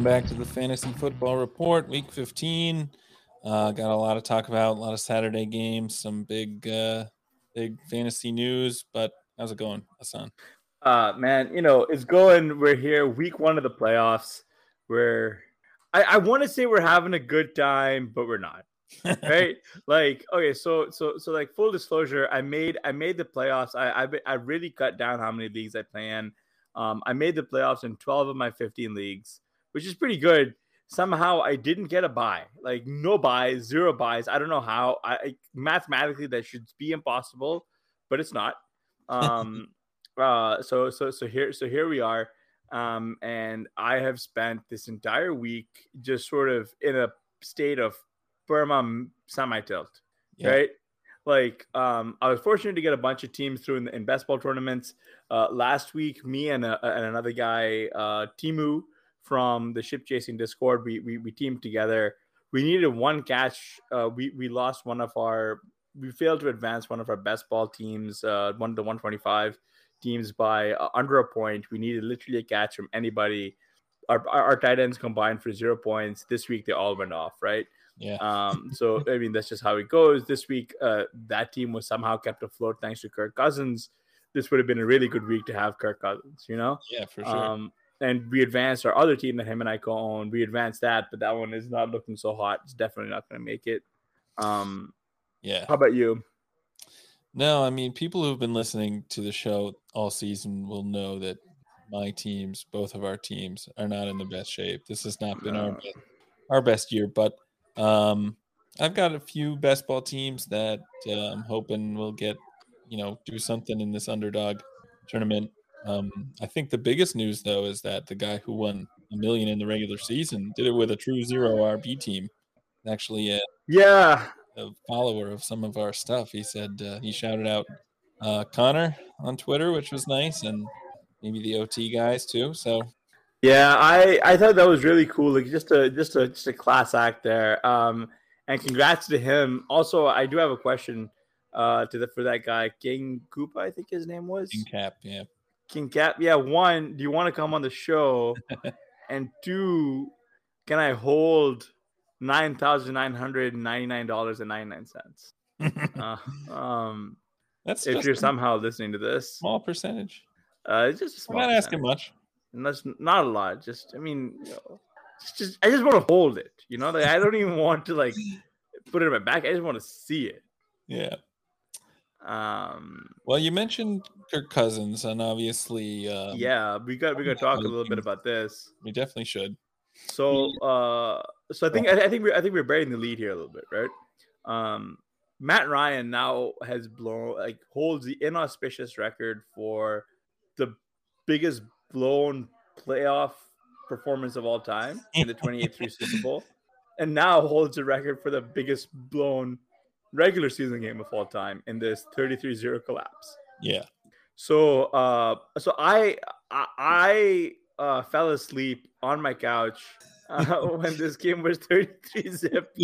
Welcome back to the Fantasy Football Report, Week 15. Uh, got a lot to talk about, a lot of Saturday games, some big, uh, big fantasy news. But how's it going, Hasan? Uh, man, you know it's going. We're here, week one of the playoffs. We're, I, I want to say we're having a good time, but we're not. right? like, okay, so so so like full disclosure, I made I made the playoffs. I I, I really cut down how many leagues I play in. Um, I made the playoffs in 12 of my 15 leagues which is pretty good. Somehow I didn't get a buy, like no buys, zero buys. I don't know how. I, mathematically that should be impossible, but it's not. Um, uh, so so so here so here we are. Um, and I have spent this entire week just sort of in a state of Burma semi tilt, yeah. right? Like, um, I was fortunate to get a bunch of teams through in, in best ball tournaments. Uh, last week, me and, a, and another guy, uh, Timu, from the ship chasing Discord. We we, we teamed together. We needed one catch. Uh, we we lost one of our. We failed to advance one of our best ball teams, uh, one of the 125 teams by uh, under a point. We needed literally a catch from anybody. Our, our, our tight ends combined for zero points. This week they all went off, right? Yeah. Um, so I mean that's just how it goes. This week, uh, that team was somehow kept afloat thanks to Kirk Cousins. This would have been a really good week to have Kirk Cousins, you know? Yeah, for sure. Um, and we advanced our other team that him and I co-own. We advanced that, but that one is not looking so hot. It's definitely not going to make it. Um, yeah. How about you? No, I mean, people who've been listening to the show all season will know that my teams, both of our teams, are not in the best shape. This has not been no. our best, our best year, but um, I've got a few best ball teams that uh, I'm hoping will get, you know, do something in this underdog tournament. Um, I think the biggest news though is that the guy who won a million in the regular season did it with a true zero RB team. Actually, a, yeah, a follower of some of our stuff. He said uh, he shouted out uh, Connor on Twitter, which was nice, and maybe the OT guys too. So yeah, I I thought that was really cool. Like just a just a just a class act there. Um, and congrats to him. Also, I do have a question uh to the for that guy King Koopa, I think his name was King Cap. Yeah. King Cap, yeah, one, do you want to come on the show? and two, can I hold nine thousand nine hundred ninety nine dollars and ninety nine cents? uh, um, that's if you're somehow listening to this, small percentage. Uh, it's just we're not percentage. asking much. And that's not a lot. Just, I mean, you know, just, I just want to hold it. You know, like, I don't even want to like put it in my back. I just want to see it. Yeah. Um, well, you mentioned Kirk Cousins, and obviously, um, yeah, we got we got to talk a little bit about this. We definitely should. So, uh, so I think I, I think we I think we're burying the lead here a little bit, right? Um, Matt Ryan now has blown like holds the inauspicious record for the biggest blown playoff performance of all time in the 28th Super Bowl, and now holds the record for the biggest blown regular season game of all time in this 33-0 collapse. Yeah. So uh so I I uh fell asleep on my couch uh, when this game was 33 zip.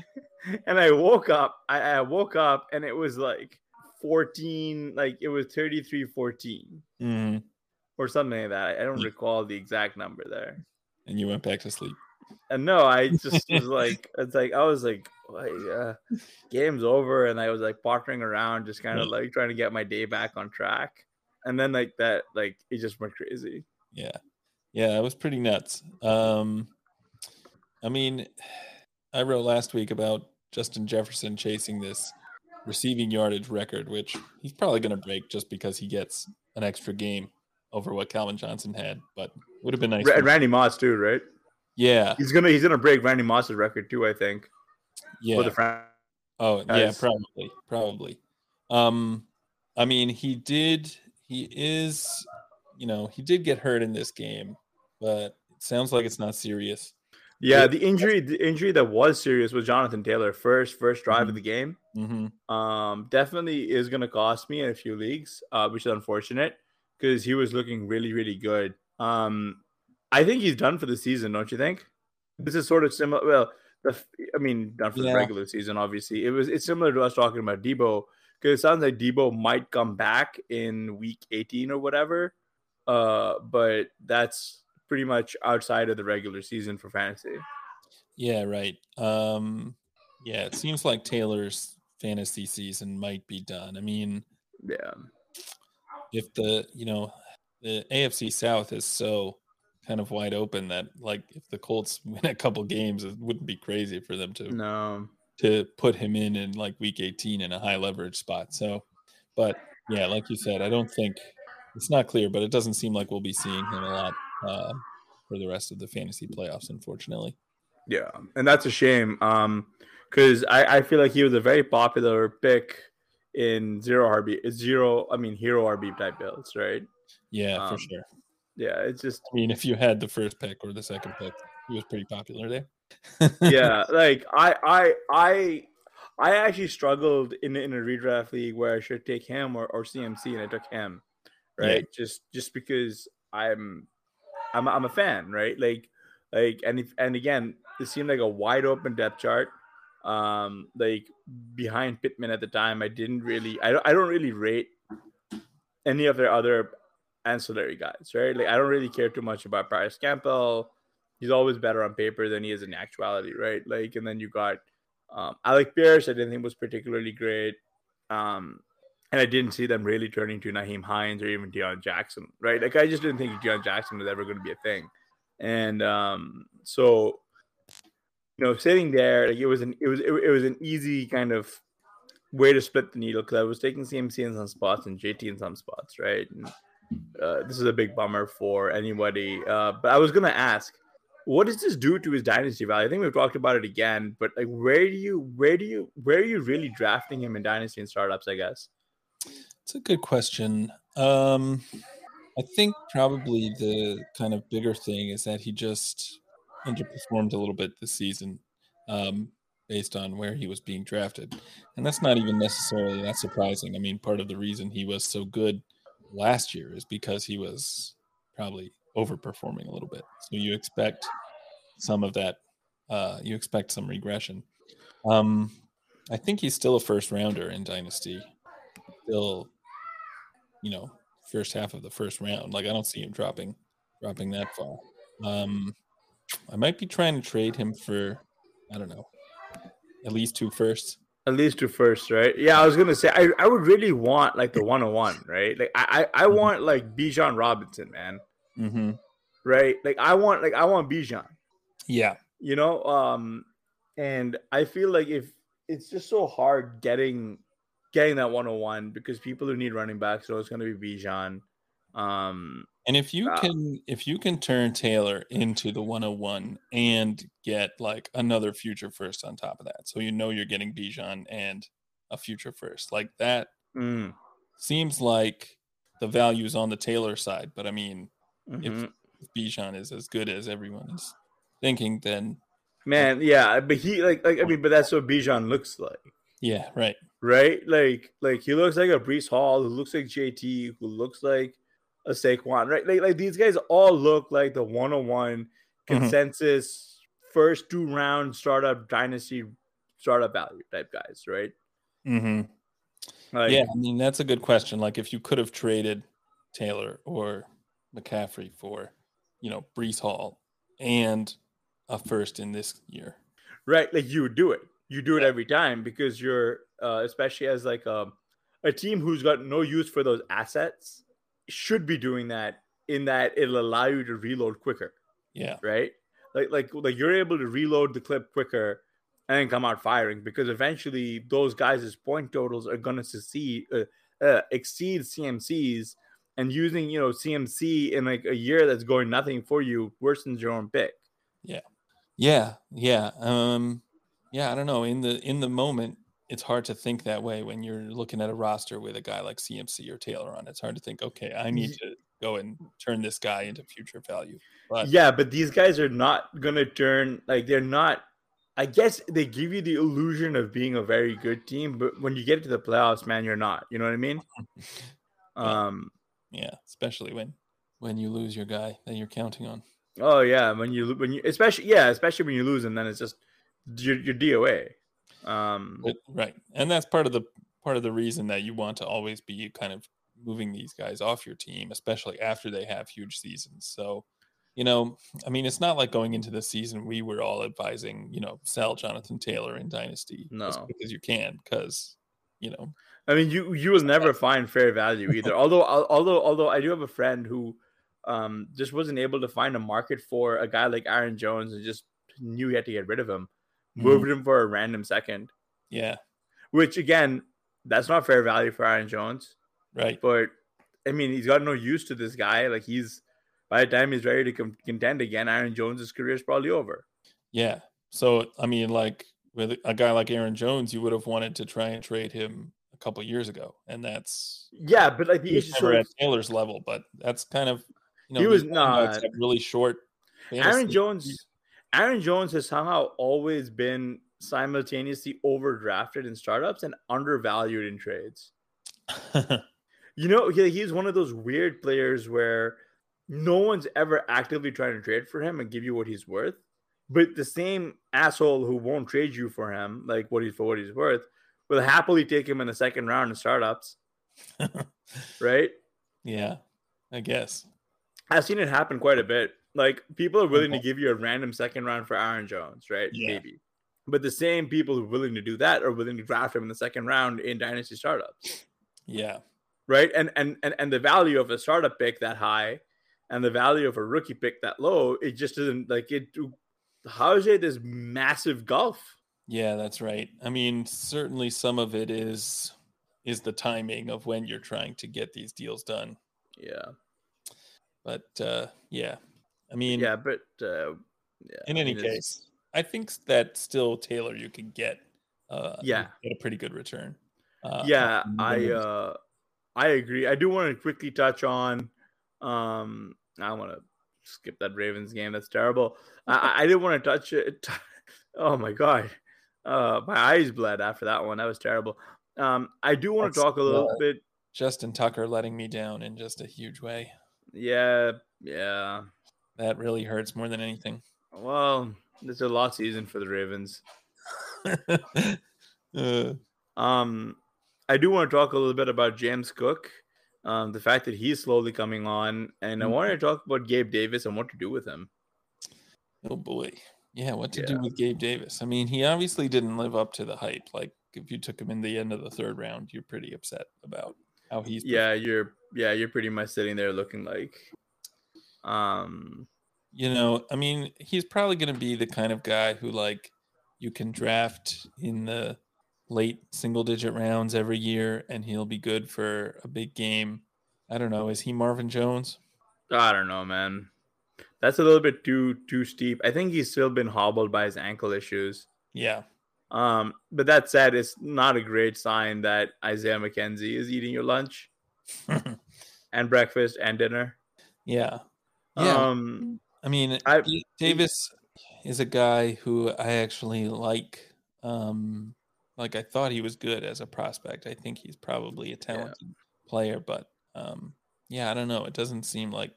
and I woke up I, I woke up and it was like 14, like it was 33 14 hmm or something like that. I don't recall the exact number there. And you went back to sleep. And no, I just was like, it's like I was like, like uh, game's over, and I was like pottering around, just kind of like trying to get my day back on track. And then like that, like it just went crazy. Yeah. Yeah, it was pretty nuts. Um I mean, I wrote last week about Justin Jefferson chasing this receiving yardage record, which he's probably going to break just because he gets an extra game over what Calvin Johnson had, but would have been nice. And Randy Moss too, right? Yeah. He's gonna he's gonna break Randy Moss's record too, I think. Yeah. For the fran- Oh, yeah, probably, probably. Um, I mean, he did. He is, you know, he did get hurt in this game, but it sounds like it's not serious. yeah, the injury the injury that was serious was Jonathan Taylor first first drive Mhm. of the game. Mm-hmm. Um, definitely is gonna cost me in a few leagues, uh, which is unfortunate because he was looking really really good. Um, I think he's done for the season, don't you think? This is sort of similar. Well, the I mean, done for Yeah. the regular season. Obviously, it was it's similar to us talking about Debo because it sounds like Debo might come back in week 18 or whatever. Uh, but that's pretty much outside of the regular season for fantasy. Yeah, right. Um, yeah, it seems like Taylor's fantasy season might be done. I mean, Yeah, if the you know the AFC South is so kind of wide open that like if the Colts win a couple games, it wouldn't be crazy for them to no, to put him in in like week 18 in a high leverage spot. So, but yeah, like you said, I don't think it's not clear, but it doesn't seem like we'll be seeing him a lot uh, for the rest of the fantasy playoffs, unfortunately. Yeah, and that's a shame. Um, because I, I feel like he was a very popular pick in zero RB, zero. I mean, hero RB type builds, right? Yeah, Um, for sure. Yeah, it's just I mean, if you had the first pick or the second pick, he was pretty popular there. yeah. like I I I I actually struggled in in a redraft league where I should take him or, or CMC, and I took him, Yeah. right? Just just because I'm I'm I'm a fan, right? Like like and if and again, it seemed like a wide open depth chart. Um, like behind Pittman at the time, I didn't really I don't I don't really rate any of their other ancillary guys, right? Like I don't really care too much about Parris Campbell. He's always better on paper than he is in actuality, right? Like, and then you got um, Alec Pierce. I didn't think was particularly great, um, and I didn't see them really turning to Nyheim Hines or even Deon Jackson, right? Like, I just didn't think Deon Jackson was ever going to be a thing, and um, so you know, sitting there, like it was an it was it, it was an easy kind of way to split the needle because I was taking CMC in some spots and JT in some spots, right? And, uh, this is a big bummer for anybody. Uh, but I was gonna ask, what does this do to his dynasty value? I think we've talked about it again, but like, where do you, where do you, where are you really drafting him in dynasty and startups? I guess. It's a good question. Um, I think probably the kind of bigger thing is that he just underperformed a little bit this season um, based on where he was being drafted. And that's not even necessarily that surprising. I mean, part of the reason he was so good last year is because he was probably overperforming a little bit. So you expect some of that, uh, you expect some regression. Um, I think he's still a first rounder in Dynasty. Still, you know, first half of the first round. Like I don't see him dropping dropping that far. Um I might be trying to trade him for I don't know, at least two firsts. At least first right? Yeah, I was gonna say I, I would really want like the 101, right? Like I I, I Mhm. want like Bijan Robinson, man. Mm-hmm. Right? Like I want like I want Bijan. Yeah. you know um and i feel like if it's just so hard getting getting that 101 because people who need running backs it's going to be Bijan. um And if you can if you can turn Taylor into the 101 and get like another future first on top of that. So you know you're getting Bijan and a future first. Like that mm, seems like the value's on the Taylor side, but I mean, mhm. if Bijan is as good as everyone is thinking, then man yeah but he like like i mean but that's what Bijan looks like yeah, right. right like like he looks like a Breece Hall who looks like JT who looks like a Saquon right like, like these guys all look like the 101 consensus first two round startup dynasty startup value type guys right Mm-hmm. Like, yeah, I mean that's a good question. Like if you could have traded Taylor or McCaffrey for, you know, Breece Hall and a first in this year. Right, like you would do it. You do it every time because you're uh, especially as like a, um, a team who's got no use for those assets should be doing that in that it'll allow you to reload quicker. Yeah. Right? Like like like you're able to reload the clip quicker and then come out firing because eventually those guys' point totals are going to succeed uh, uh, exceed CMC's and using you know CMC in like a year that's going nothing for you worsens your own pick. Yeah, yeah, yeah. Um, yeah. I don't know. In the in the moment, it's hard to think that way when you're looking at a roster with a guy like CMC or Taylor on. It's hard to think, okay, I need to go and turn this guy into future value. But yeah, but these guys are not gonna turn like they're not. I guess they give you the illusion of being a very good team, but when you get to the playoffs, man, you're not. You know what I mean? um, yeah, especially when when you lose your guy that you're counting on. Oh yeah, when you when you especially yeah, especially when you lose and then it's just your your DOA. Um, right, and that's part of the part of the reason that you want to always be kind of moving these guys off your team, especially after they have huge seasons. So, you know, I mean, it's not like going into the season we were all advising, you know, sell Jonathan Taylor in Dynasty, no, because you can, because you know I mean, you you will never find fair value either. although although although I do have a friend who um just wasn't able to find a market for a guy like Aaron Jones and just knew he had to get rid of him, mm-hmm. moved him for a random second. Yeah, which again, that's not fair value for Aaron Jones, right? But I mean, he's got no use to this guy. Like he's by the time he's ready to com- contend again, Aaron Jones's career is probably over. Yeah. So I mean, like with a guy like Aaron Jones, you would have wanted to try and trade him a couple years ago, and that's yeah. But like the issue never at Taylor's level, but that's kind of you know he was not really short. Aaron Jones, Aaron Jones has somehow always been simultaneously overdrafted in startups and undervalued in trades. you know, he, he's one of those weird players where no one's ever actively trying to trade for him and give you what he's worth. But the same asshole who won't trade you for him, like what he's for what he's worth, will happily take him in the second round in startups. right? Yeah, I guess. I've seen it happen quite a bit. Like people are willing to give you a random second round for Aaron Jones, right? Yeah. Maybe. But the same people who are willing to do that are willing to draft him in the second round in dynasty startups. Yeah. Right. And and and, and the value of a startup pick that high and the value of a rookie pick that low, it just doesn't like it how is it this massive gulf? Yeah, that's right. I mean, certainly some of it is is the timing of when you're trying to get these deals done. Yeah. But uh yeah. I mean Yeah, but uh yeah, in any I mean, case, I think that still Taylor you can get uh yeah get a pretty good return. Uh, yeah, I uh I agree. I do want to quickly touch on um I want to skip that Ravens game. That's terrible. I, I didn't want to touch it. oh my god. Uh, my eyes bled after that one. That was terrible. Um, I do want to talk a little uh, bit. Justin Tucker letting me down in just a huge way. Yeah, yeah. That really hurts more than anything. Well, it's a lost season for the Ravens. uh. Um, I do want to talk a little bit about James Cook, um, the fact that he's slowly coming on, and I wanted to talk about Gabe Davis and what to do with him. Oh boy. Yeah, what to yeah. do with Gabe Davis? I mean, he obviously didn't live up to the hype. Like, if you took him in the end of the third round, you're pretty upset about how he's. Yeah, you're. Yeah, you're pretty much sitting there looking like. Um, you know, I mean, he's probably going to be the kind of guy who, like, you can draft in the late single digit rounds every year, and he'll be good for a big game. I don't know. Is he Marvin Jones? I don't know, man that's a little bit too too steep. I think he's still been hobbled by his ankle issues. Yeah. Um, but that said, it's not a great sign that Isaiah McKenzie is eating your lunch and breakfast and dinner. Yeah. Yeah. Um, I mean, I, Davis is a guy who I actually like. Um, like I thought he was good as a prospect. I think he's probably a talented yeah. player, but um, yeah, I don't know. It doesn't seem like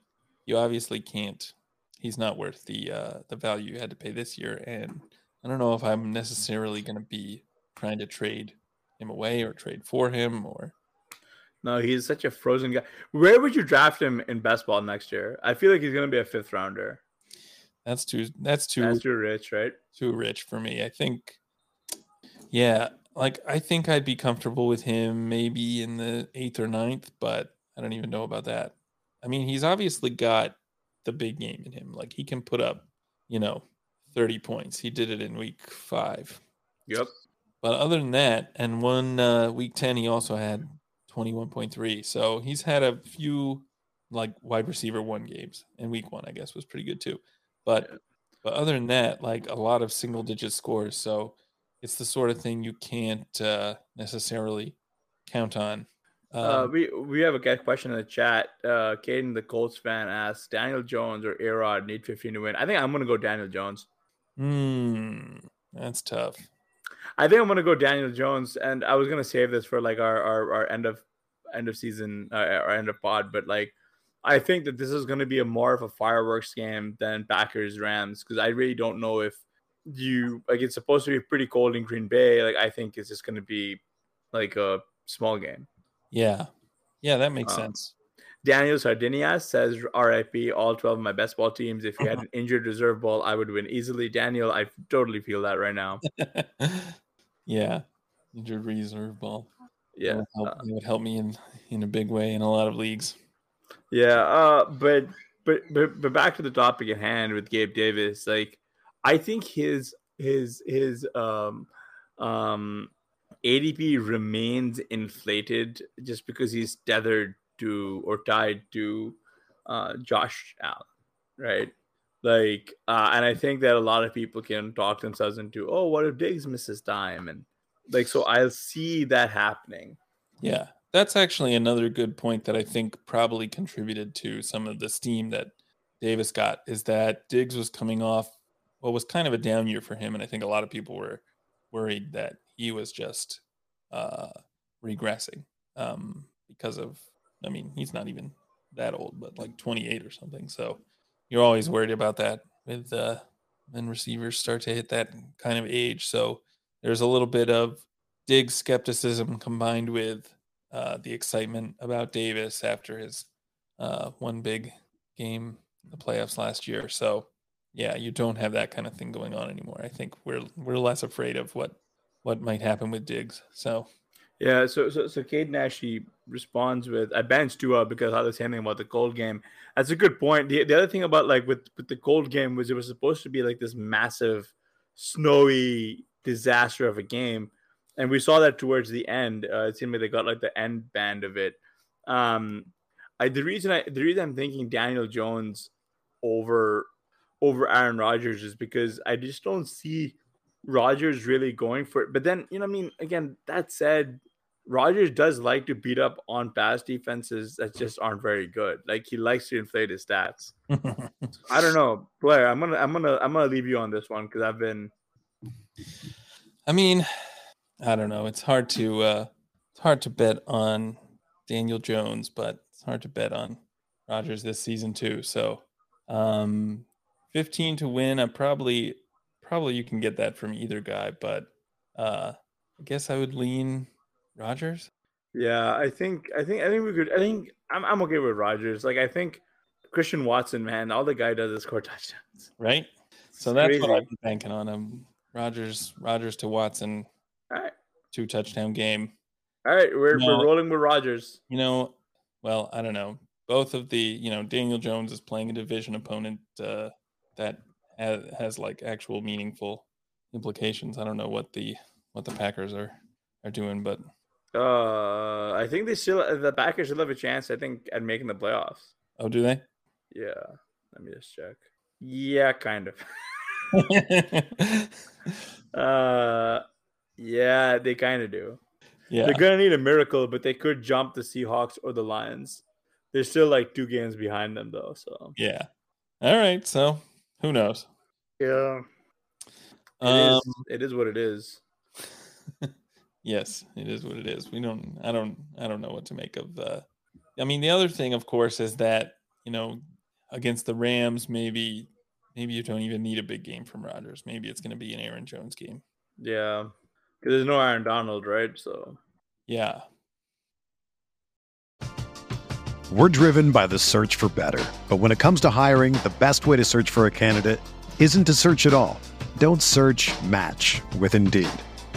you obviously can't he's not worth the uh, the value you had to pay this year. And I don't know if I'm necessarily going to be trying to trade him away or trade for him or no, he's such a frozen guy. Where would you draft him in best ball next year? I feel like he's going to be a fifth rounder. That's too. That's too. That's too rich, right? Too rich for me. I think. Yeah, like I think I'd be comfortable with him maybe in the eighth or ninth, but I don't even know about that. I mean, he's obviously got the big game in him. Like he can put up, you know, 30 points. He did it in week five. Yep. But other than that, and one uh, week 10, he also had 21.3. So he's had a few like wide receiver one games, and week one, I guess, was pretty good too. But yeah. but other than that, like a lot of single digit scores. So it's the sort of thing you can't uh, necessarily count on. Uh, um, uh, we we have a question in the chat. Uh, Caden, the Colts fan, asks Daniel Jones or Arod need 15 to win. I think I'm going to go Daniel Jones. Hmm, that's tough. I think I'm going to go Daniel Jones, and I was going to save this for like our, our, our end of end of season uh, or end of pod, but like I think that this is going to be a more of a fireworks game than Packers Rams because I really don't know if you like it's supposed to be pretty cold in Green Bay. Like I think it's just going to be like a small game. Yeah, yeah, that makes um, sense. Daniel Sardinias says, RIP, all 12 of my best ball teams. If you had an injured reserve ball, I would win easily. Daniel, I totally feel that right now. yeah, injured reserve ball. Yeah, it would, help, uh, it would help me in in a big way in a lot of leagues. Yeah, uh, but but but but back to the topic at hand with Gabe Davis. Like, I think his his his um um ADP remains inflated just because he's tethered to or tied to uh, Josh Allen, right? Like, uh, and I think that a lot of people can talk themselves into, oh, what if Diggs misses time? And like, so I'll see that happening. Yeah, that's actually another good point that I think probably contributed to some of the steam that Davis got is that Diggs was coming off what was kind of a down year for him, and I think a lot of people were worried that he was just uh, regressing um, because of. I mean, he's not even that old, but like 28 or something. So you're always worried about that with uh, when receivers start to hit that kind of age. So there's a little bit of Diggs skepticism combined with uh, the excitement about Davis after his uh, one big game in the playoffs last year. So yeah, you don't have that kind of thing going on anymore. I think we're we're less afraid of what what might happen with Diggs. So yeah, so so so Caden actually responds with I benched Tua because I was saying about the cold game. That's a good point. The, the other thing about like with, with the cold game was it was supposed to be like this massive snowy disaster of a game. And we saw that towards the end. Uh, it seemed like they got like the end band of it. Um, I the reason I the reason I'm thinking Daniel Jones over over Aaron Rodgers is because I just don't see Rodgers really going for it. But then, you know, I mean, again, that said, Rodgers does like to beat up on pass defenses that just aren't very good. Like he likes to inflate his stats. I don't know, Blair. I'm gonna, I'm gonna, I'm gonna leave you on this one because I've been. I mean, I don't know. It's hard to, uh it's hard to bet on Daniel Jones, but it's hard to bet on Rodgers this season too. So, um, 15 to win. I probably probably you can get that from either guy, but uh I guess I would lean Rodgers. Yeah, I think I think I think we could I think I'm I'm okay with Rodgers. Like I think Christian Watson, man, all the guy does is score touchdowns. Right? So that's crazy. what I've been banking on him. Rodgers Rodgers to Watson. All right. Two touchdown game. All right, we're, know, we're rolling with Rodgers. You know, well, I don't know. Both of the, you know, Daniel Jones is playing a division opponent uh, that has, has like actual meaningful implications. I don't know what the what the Packers are are doing, but uh, I think they still the Packers still have a chance. I think at making the playoffs. Oh, do they? Yeah. Let me just check. Yeah, kind of. uh, yeah, they kind of do. Yeah, they're gonna need a miracle, but they could jump the Seahawks or the Lions. They're still like two games behind them, though. So yeah. All right. So who knows? Yeah. It, um, is, it is what it is. yes, it is what it is. We don't. I don't. I don't know what to make of. Uh, I mean, the other thing, of course, is that you know against the Rams, maybe maybe you don't even need a big game from Rodgers. Maybe it's going to be an Aaron Jones game. Yeah. because there's no Aaron Donald, right? So yeah. We're driven by the search for better, but when it comes to hiring, the best way to search for a candidate isn't to search at all. Don't search. Match with Indeed.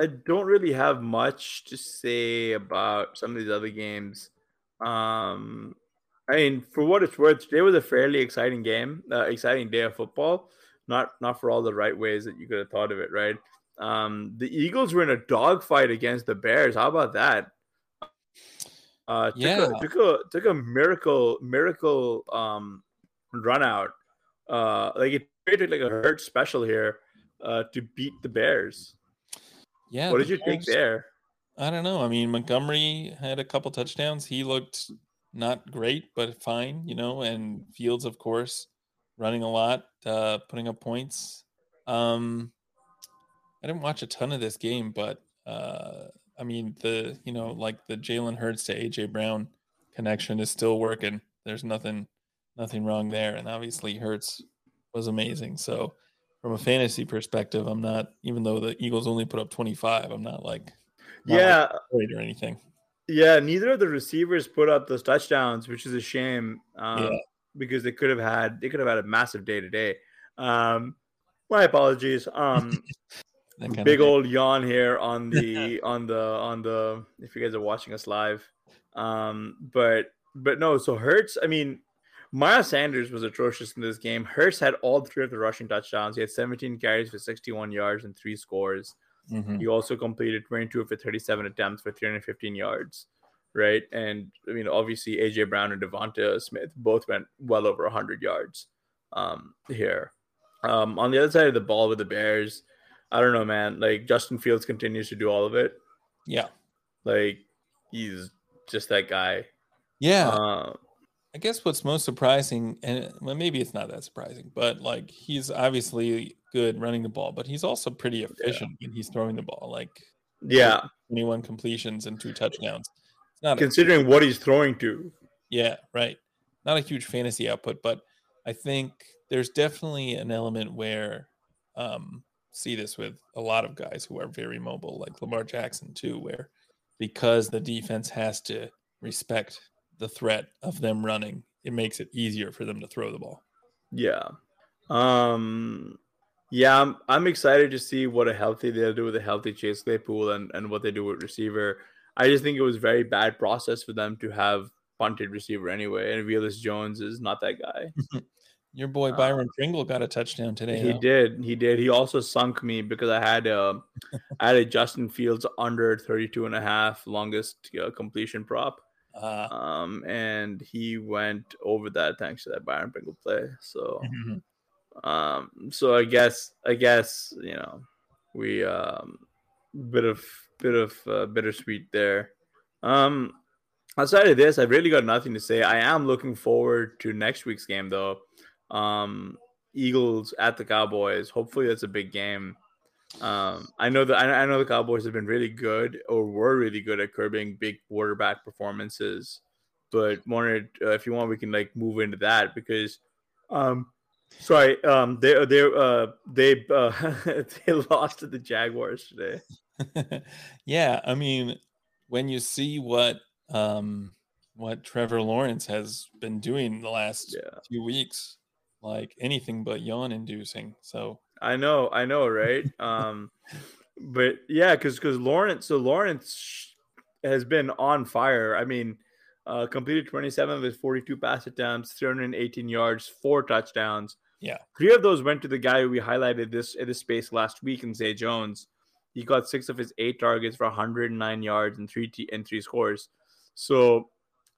I don't really have much to say about some of these other games. Um, I mean, for what it's worth, today was a fairly exciting game, uh, exciting day of football. Not not for all the right ways that you could have thought of it, right? Um, the Eagles were in a dogfight against the Bears. How about that? Uh, took Yeah. a, took a took a miracle miracle um, run out. Uh, like it created like a hurt special here uh, to beat the Bears. Yeah. what did you think there? I don't know. I mean, Montgomery had a couple touchdowns. He looked not great, but fine, you know, and Fields, of course, running a lot, uh, putting up points. Um, I didn't watch a ton of this game, but uh, I mean, the, you know, like the Jalen Hurts to AJ Brown connection is still working. There's nothing, nothing wrong there. And obviously, Hurts was amazing. So, from a fantasy perspective, I'm not, even though the Eagles only put up 25, I'm not like, not, Yeah, worried or anything. Yeah, neither of the receivers put up those touchdowns, which is a shame um, Yeah. because they could have had they could have had a massive day today. Um, my apologies. Um, big old yawn here on the on the on the if you guys are watching us live. Um, but but no, so Hurts. I mean, Miles Sanders was atrocious in this game. Hurts had all three of the rushing touchdowns. He had 17 carries for 61 yards and three scores. Mhm. He also completed 22 of the 37 attempts for 315 yards, right? And I mean, obviously, AJ Brown and DeVonta Smith both went well over 100 yards um, here. Um, on the other side of the ball with the Bears, I don't know, man. Like Justin Fields continues to do all of it. Yeah. Like he's just that guy. Yeah. Uh, I guess what's most surprising, and well, maybe it's not that surprising, but like he's obviously good running the ball, but he's also pretty efficient when he's throwing the ball. Like yeah, 21 completions and two touchdowns. It's not a, considering what he's throwing to. yeah, right. Not a huge fantasy output, but I think there's definitely an element where um see this with a lot of guys who are very mobile, like Lamar Jackson too, where because the defense has to respect the threat of them running, it makes it easier for them to throw the ball. Yeah. Um yeah, I'm, I'm excited to see what a healthy they'll do with a healthy Chase Claypool and, and what they do with receiver. I just think it was very bad process for them to have punted receiver anyway. And Velus Jones is not that guy. Your boy Uh, Byron Pringle got a touchdown today. he though. did. He did. He also sunk me because I had a I had a Justin Fields under 32 and a half longest uh, completion prop. Uh, Um and he went over that thanks to that Byron Pringle play. So mhm. Um, so I guess I guess you know we um bit of bit of uh, bittersweet there. Um, outside of this, I've really got nothing to say. I am looking forward to next week's game though. Um, Eagles at the Cowboys. Hopefully, that's a big game. Um, I know that I, I know the Cowboys have been really good or were really good at curbing big quarterback performances, but wanted uh, if you want we can like move into that because, um, sorry, um, they they uh they uh they lost to the Jaguars today. yeah, I mean, when you see what um what Trevor Lawrence has been doing the last Yeah. few weeks, like anything but yawn inducing. So I know, I know, right? um, but yeah, because because Lawrence, so Lawrence has been on fire. I mean, uh, completed 27 of his 42 pass attempts, 318 yards, four touchdowns. Yeah. three of those went to the guy who we highlighted this in this space last week in Zay Jones. He got six of his eight targets for 109 yards and three t- and three scores. So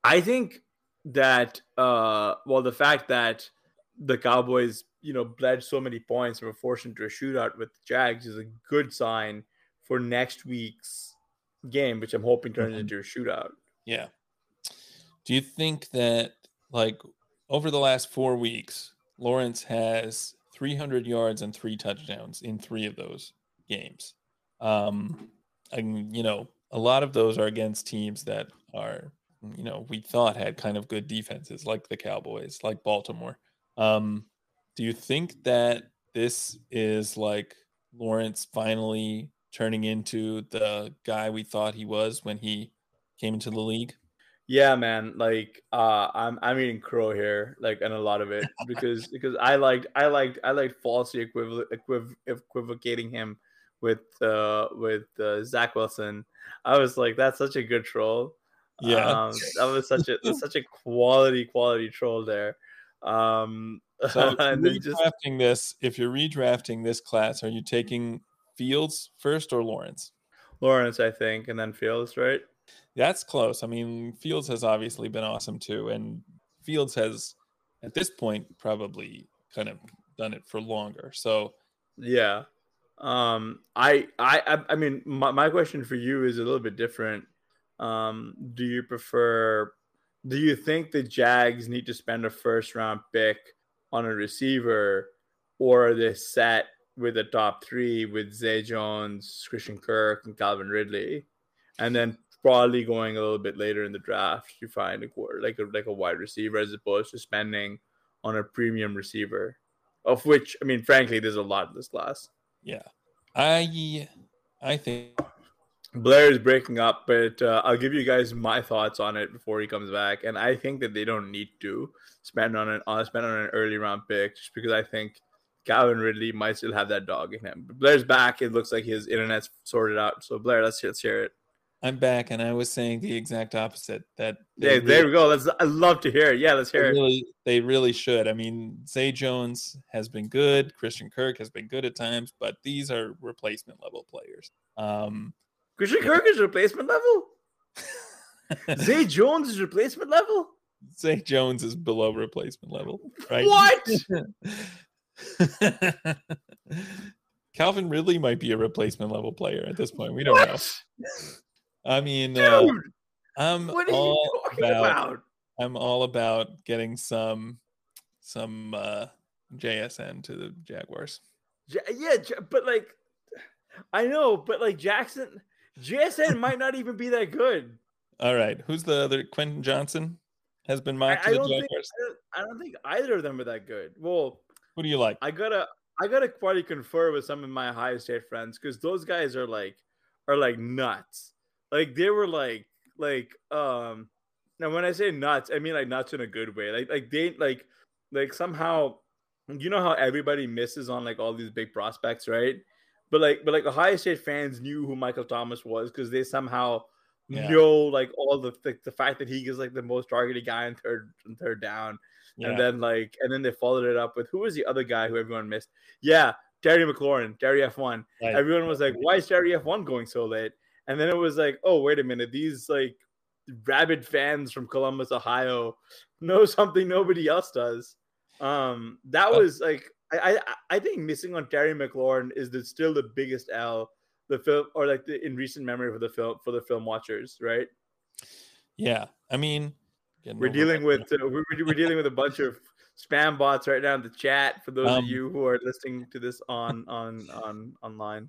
I think that uh, well, the fact that the Cowboys, you know, bled so many points and were forced into a shootout with the Jags is a good sign for next week's game, which I'm hoping turns Mhm. into a shootout. yeah. Do you think that like over the last four weeks, Lawrence has 300 yards and three touchdowns in three of those games? Um, and you know, a lot of those are against teams that are, you know, we thought had kind of good defenses, like the Cowboys, like Baltimore. Um, do you think that this is like Lawrence finally turning into the guy we thought he was when he came into the league? Yeah, man. Like, uh, I'm I'm eating crow here, like, and a lot of it because because I liked I liked I liked falsely equival- equiv- equivocating him with uh with uh, Zach Wilson. I was like, that's such a good troll. Yeah. um, that was such a such a quality quality troll there. Um, So you're just redrafting this, if you're redrafting this class, are you taking Fields first or Lawrence? Lawrence, I think, and then Fields, right? That's close. I mean, Fields has obviously been awesome too, and Fields has, at this point, probably kind of done it for longer. So Yeah. Um I I I- I mean my, my question for you is a little bit different. Um do you prefer do you think the Jags need to spend a first round pick on a receiver or are they set with a top 3 with Zay Jones, Christian Kirk and Calvin Ridley and then probably going a little bit later in the draft you find a quarter like a like a wide receiver as opposed to spending on a premium receiver of which I mean frankly there's a lot in this class. yeah, I I think Blair is breaking up, but uh, I'll give you guys my thoughts on it before he comes back. And I think that they don't need to spend on an on spend on an early round pick just because I think Calvin Ridley might still have that dog in him. But Blair's back. It looks like his internet's sorted out. So Blair, let's let's hear it. I'm back, and I was saying the exact opposite. That There, they there we go. Let's. I love to hear it. Yeah, let's they hear it. really, they really should. I mean, Zay Jones has been good. Christian Kirk has been good at times, but these are replacement level players. Um, Christian Kirk is replacement level. Zay Jones is replacement level. Zay Jones is below replacement level, right? What? Calvin Ridley might be a replacement level player at this point. We don't know. I mean, uh, I'm what are you all talking about, about? I'm all about getting some some uh, JSN to the Jaguars. Ja- yeah, but like, I know, but like Jackson, JSN might not even be that good. All right, who's the other? Quentin Johnston has been I, mocked I the don't think I don't, I don't think either of them are that good. Well, Who do you like? I gotta I gotta quite confer with some of my Ohio State friends because those guys are like are like nuts. Like they were like like um now when I say nuts, I mean like nuts in a good way. Like like they like like somehow you know how everybody misses on like all these big prospects, right? But like but like Ohio State fans knew who Michael Thomas was because they somehow Yeah. know like all the, the the fact that he is like the most targeted guy in third in third down. Yeah. And then like, and then they followed it up with who was the other guy who everyone missed? Yeah, Terry McLaurin, Terry F1. Right. Everyone was like, why is Terry F1 going so late? And then it was like, oh, wait a minute, these like rabid fans from Columbus, Ohio know something nobody else does. Um, that was like, I, I I think missing on Terry McLaurin is the, still the biggest L the film or like the, in recent memory for the film for the film watchers, right? yeah, I mean, We're dealing with uh, we're, we're dealing with a bunch of spam bots right now in the chat for those Um, of you who are listening to this on on on online.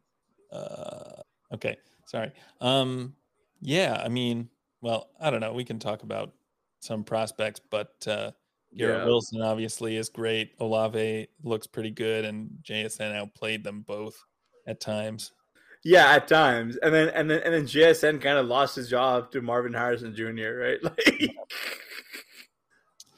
Uh, okay, sorry. Um, yeah, I mean, well, I don't know. We can talk about some prospects, but uh, Garrett Yeah. Wilson obviously is great. Olave looks pretty good, and JSN outplayed them both at times. Yeah, at times, and then and then and then JSN kind of lost his job to Marvin Harrison Jr. Right? Like,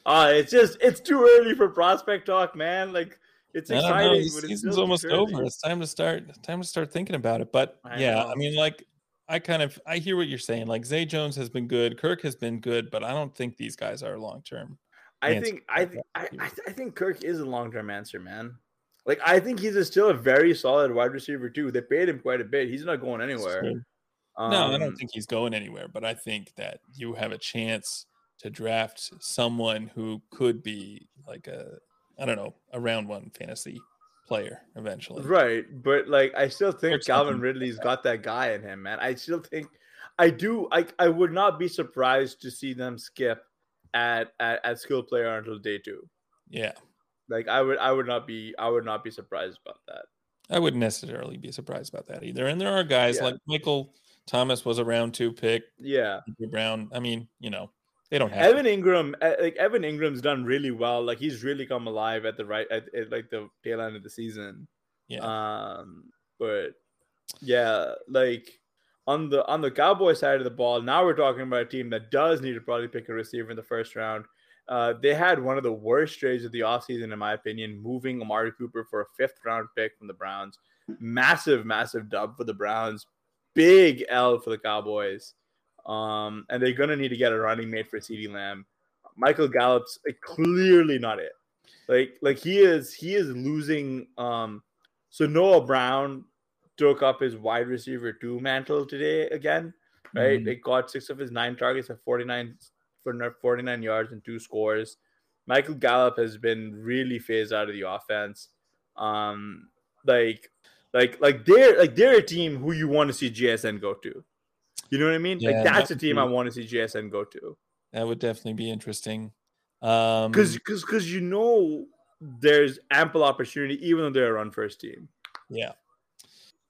uh it's just it's too early for prospect talk, man. Like, it's I don't know. exciting. The season's almost early. over. It's time to start. Time to start thinking about it. But I yeah, know. I mean, like, I kind of I hear what you're saying. Like Zay Jones has been good, Kirk has been good, but I don't think these guys are long term. I think I, th- I. I I think Kirk is a long term answer, man. Like I think he's a, still a very solid wide receiver too. They paid him quite a bit. He's not going anywhere. no, I Um, don't think he's going anywhere. But I think that you have a chance to draft someone who could be like a I don't know a round one fantasy player eventually. Right, but like I still think Calvin. Ridley's got that guy in him, man. I still think I do. I I would not be surprised to see them skip at at, at skill player until day two. Yeah, Like I would I would not be I would not be surprised about that. I wouldn't necessarily be surprised about that either. And there are guys Yeah. like Michael Thomas was a round two pick. Yeah, Brown. I mean, you know, they don't have Evan Engram, uh, like Evan Engram's done really well. Like he's really come alive at the right at, at like the tail end of the season. Yeah. Um, but yeah, like on the on the Cowboy side of the ball, now we're talking about a team that does need to probably pick a receiver in the first round. Uh, they had one of the worst trades of the offseason, in my opinion, moving Amari Cooper for a fifth round pick from the Browns. Massive, massive dub for the Browns. Big L for the Cowboys. Um, and they're gonna need to get a running mate for CeeDee Lamb. Michael Gallup's clearly not it. Like, like he is he is losing um so Noah Brown took up his wide receiver two mantle today again, right? Mhm. They caught six of his nine targets at 49 for 49 yards and two scores. Michael Gallup has been really phased out of the offense. Um, like, like, like they're like they're a team who you want to see JSN go to. You know what I mean? Yeah, like that that's a team be- I want to see JSN go to That would definitely be interesting. Um, because because because you know there's ample opportunity even though they're a run first team. yeah,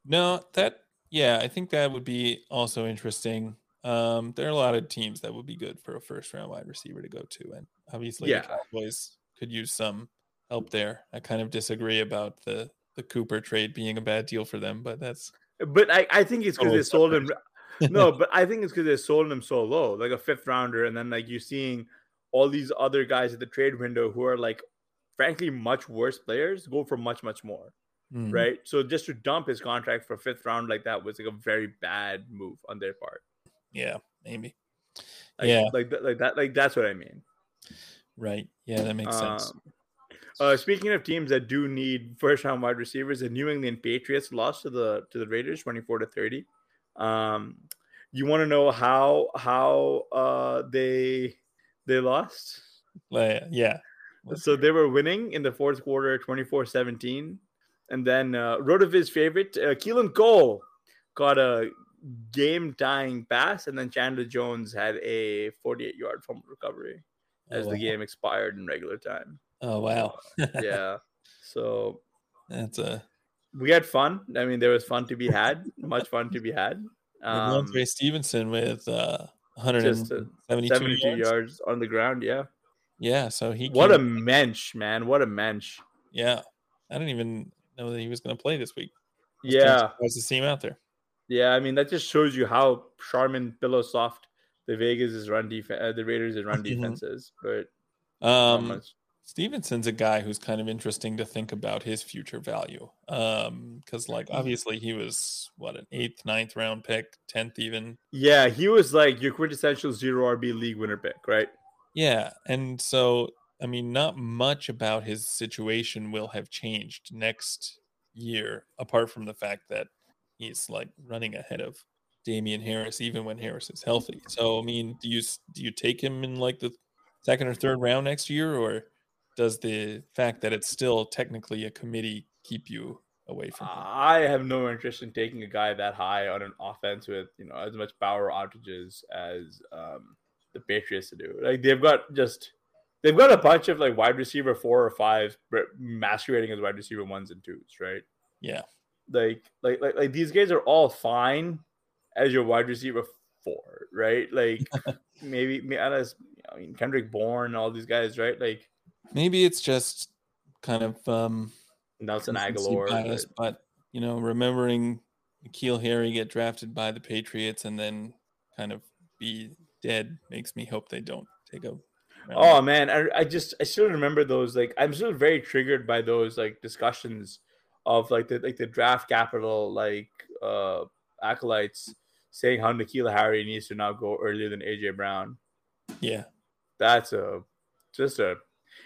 no, that yeah, I think that would be also interesting. Um, there are a lot of teams that would be good for a first round wide receiver to go to, and obviously Yeah. the Cowboys could use some help there. I kind of disagree about the the Cooper trade being a bad deal for them, but that's But I, I think it's because they sold him. no, but I think it's because they sold him so low, like a fifth rounder, and then like you're seeing all these other guys at the trade window who are like, frankly, much worse players go for much much more, Mhm. right? So just to dump his contract for fifth round like that was like a very bad move on their part. Yeah, maybe. Like, yeah, like like that, like that's what I mean. right. Yeah, that makes sense. Um, uh, speaking of teams that do need first round wide receivers, the New England Patriots lost to the to the Raiders twenty four to thirty. Um, you want to know how how uh, they they lost? Like, yeah. So they were winning in the fourth quarter 24-17. And then uh, Rotoviz favorite uh, Keelan Cole got a game tying pass, and then Chandler Jones had a forty eight yard fumble recovery as oh, the game expired in regular time. Oh wow. yeah. So That's a we had fun. I mean, there was fun to be had, much fun to be had. Um, Rhamondre Stevenson with uh uh, 172 72 yards. yards. on the ground. Yeah. Yeah, so he What a mensch, man. What a mensch. yeah. I didn't even know that he was going to play this week. Was Yeah. surprised the him out there. Yeah. I mean, that just shows you how Charmin pillow soft the Vegas is run defense, uh, the Raiders is run Mhm. defenses. But Um. Stevenson's a guy who's kind of interesting to think about his future value. Um Mm-hmm. like obviously he was what an 8th, ninth round pick, 10th even. yeah, he was like your quintessential zero RB league winner pick, right? Yeah, and so I mean, not much about his situation will have changed next year, apart from the fact that he's like running ahead of Damien Harris, even when Harris is healthy. So, I mean, do you do you take him in like the second or third round next year, or does the fact that it's still technically a committee keep you away from him? I have no interest in taking a guy that high on an offense with you know as much power outages as um, the Patriots do. Like they've got just they've got a bunch of like wide receiver four or five but masquerading as wide receiver ones and twos, right? Yeah, like like like like these guys are all fine as your wide receiver four, right? Like maybe unless I mean Kendrick Bourne, all these guys, right? Like maybe it's just kind of um Nelson Agholor, bias, but you know, remembering N'Keal Harry get drafted by the Patriots and then kind of be dead makes me hope they don't take a. Oh man, I, I just I still remember those. Like I'm still very triggered by those like discussions of like the like the draft capital like uh acolytes saying how N'Keal Harry needs to now go earlier than AJ Brown. Yeah, that's a just a.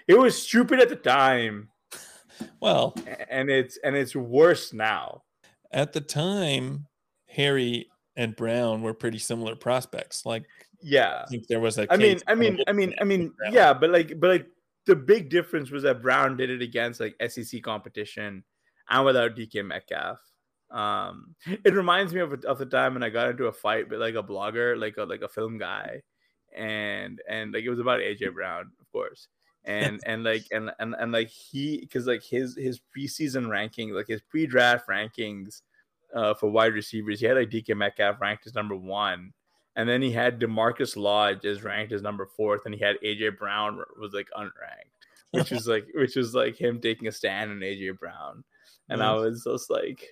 It was stupid at the time. Well, and it's and it's worse now. At the time, Harry and Brown were pretty similar prospects. Like, yeah, I think there was a. I mean, I mean, I mean, I mean, yeah, but like, but like, the big difference was that Brown did it against like SEC competition and without DK Metcalf. Um, it reminds me of, of the time when I got into a fight with like a blogger, like a like a film guy, and and like it was about AJ Brown, of course, and and like and and and like he because like his his preseason ranking, like his pre-draft rankings, uh, for wide receivers, he had like DK Metcalf ranked as number one, and then he had DaMarkus Lodge as ranked as number fourth, and he had AJ Brown was like unranked, which is like which is like him taking a stand on AJ Brown, and I was just like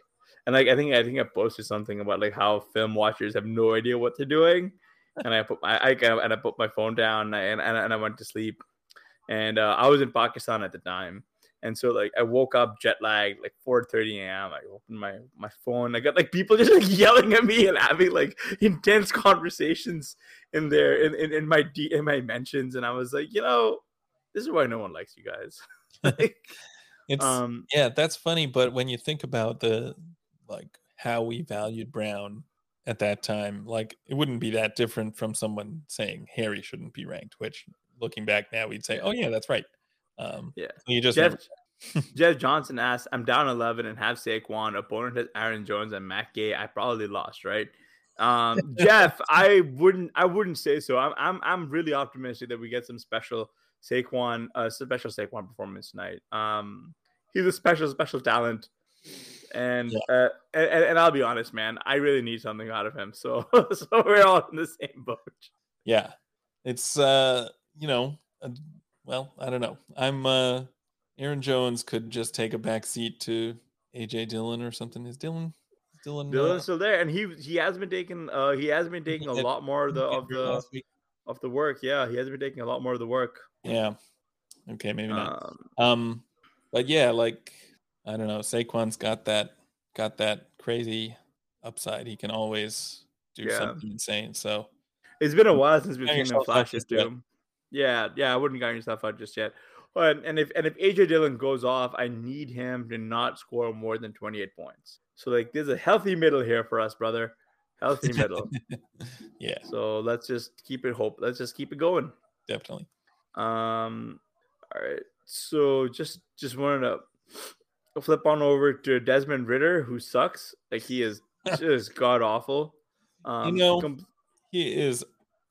and like I think I think I posted something about like how film watchers have no idea what they're doing, and I put my I and I put my phone down and and, and I went to sleep, and uh, I was in Pakistan at the time, and so like I woke up jet lagged like 4:30 a.m. I opened my my phone. I got like people just like yelling at me and having like intense conversations in there in, in, in my D in my mentions, and I was like, you know, this is why no one likes you guys. like, it's um, yeah, that's funny. But when you think about the like how we valued Brown at that time, like it wouldn't be that different from someone saying Harry shouldn't be ranked, which looking back now we'd say, oh yeah, that's right. Um, yeah, you just Jeff, Jeff Johnson asked, "I'm down 11 and have Saquon. Opponent has Aaron Jones and Matt Gay. I probably lost, right?" Um, Jeff, I wouldn't, I wouldn't say so. I'm, I'm, I'm really optimistic that we get some special Saquon, uh, special Saquon performance tonight. Um, he's a special, special talent and, yeah. uh, and and I'll be honest, man, I really need something out of him. So so we're all in the same boat. Yeah, it's uh you know, well I don't know. I'm uh Aaron Jones could just take a back seat to AJ Dillon or something. Is Dillon? Dillon Dillon's uh, still there, and he he has been taking uh he has been taking a lot more of the of the of the work. Yeah, he has been taking a lot more of the work. Yeah. Okay, maybe not. Um, um but yeah, like I don't know. Saquon's got that got that crazy upside. He can always do yeah. something insane. So it's been a while since we've seen him flashes it to Yeah, yeah, I wouldn't count yourself out just yet. But and if and if AJ Dillon goes off, I need him to not score more than 28 points. So like there's a healthy middle here for us, brother. Healthy middle. yeah. So let's just keep it hope. Let's just keep it going. Definitely. Um all right. So just just wanted to flip on over to Desmond Ridder, who sucks. Like he is just god awful. Um, you know, com- he is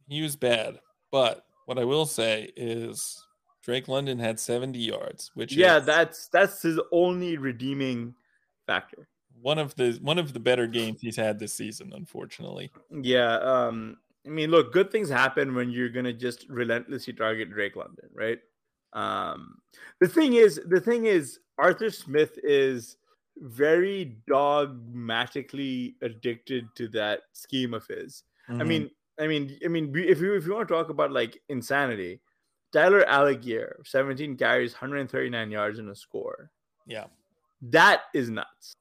he was bad, but what I will say is Drake London had 70 yards, which yeah, that's that's his only redeeming factor. One of the one of the better games he's had this season, unfortunately. Yeah, um, I mean, look, good things happen when you're gonna just relentlessly target Drake London, right? Um, the thing is, the thing is, Arthur Smith is very dogmatically addicted to that scheme of his. Mm-hmm. I mean, I mean, I mean, if you if you want to talk about like insanity, Tyler Allgeier, 17 carries, 139 yards and a score. Yeah. That is nuts.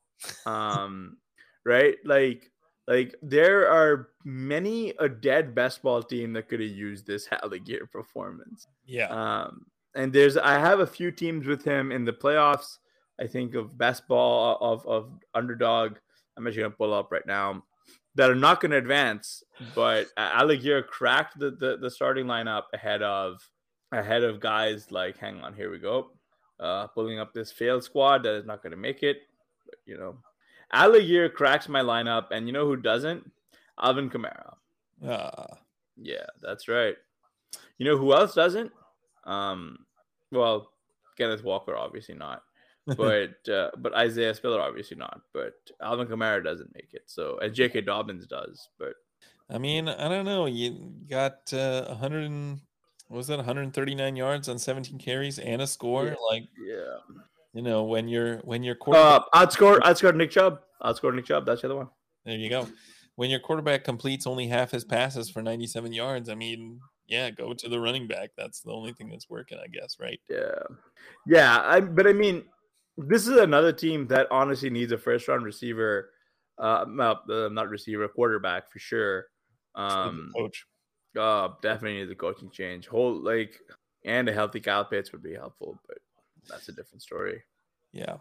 Um, right? Like, like there are many a dead best ball team that could have used this Allgeier performance. Yeah. Um, and there's I have a few teams with him in the playoffs. I think of best ball of of underdog. I'm actually gonna pull up right now that are not going to advance, but Allgeier cracked the, the the starting lineup ahead of ahead of guys like hang on here we go, uh, pulling up this failed squad that is not going to make it. But, you know, Allgeier cracks my lineup, and you know who doesn't? Alvin Kamara. Ah, yeah, that's right. You know who else doesn't? Um, well, Kenneth Walker, obviously not. but uh, but Isaiah Spiller obviously not. But Alvin Kamara doesn't make it. So and J.K. Dobbins does. But I mean, I don't know. You got uh, 100 and what was that 139 yards on 17 carries and a score. Yeah. Like yeah, you know when you're when your quarterback, uh, outscore outscore Nick Chubb. Outscore Nick Chubb. That's the other one. there you go. When your quarterback completes only half his passes for 97 yards, I mean, yeah, go to the running back. That's the only thing that's working, I guess, right? Yeah, yeah. I but I mean, this is another team that honestly needs a first round receiver. Uh, not, uh, not receiver, quarterback for sure. Um, coach. uh, definitely needs a coaching change. Whole like and a healthy Kyle Pitts would be helpful, but that's a different story. Yeah.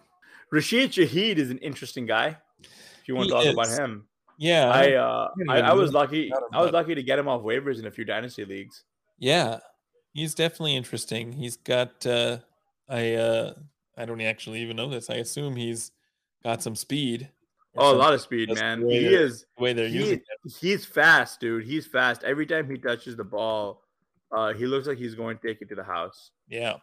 Rashid Shaheed is an interesting guy. If you want He to talk is. about him, Yeah. I uh, I, I was lucky. I was lucky to get him off waivers in a few dynasty leagues. Yeah, he's definitely interesting. He's got uh I uh I don't actually even know this. I assume he's got some speed. Oh, a lot of speed, That's man. the He is. the way they're he- using. He's fast, dude. He's fast. Every time he touches the ball, uh, he looks like he's going to take it to the house. Yeah.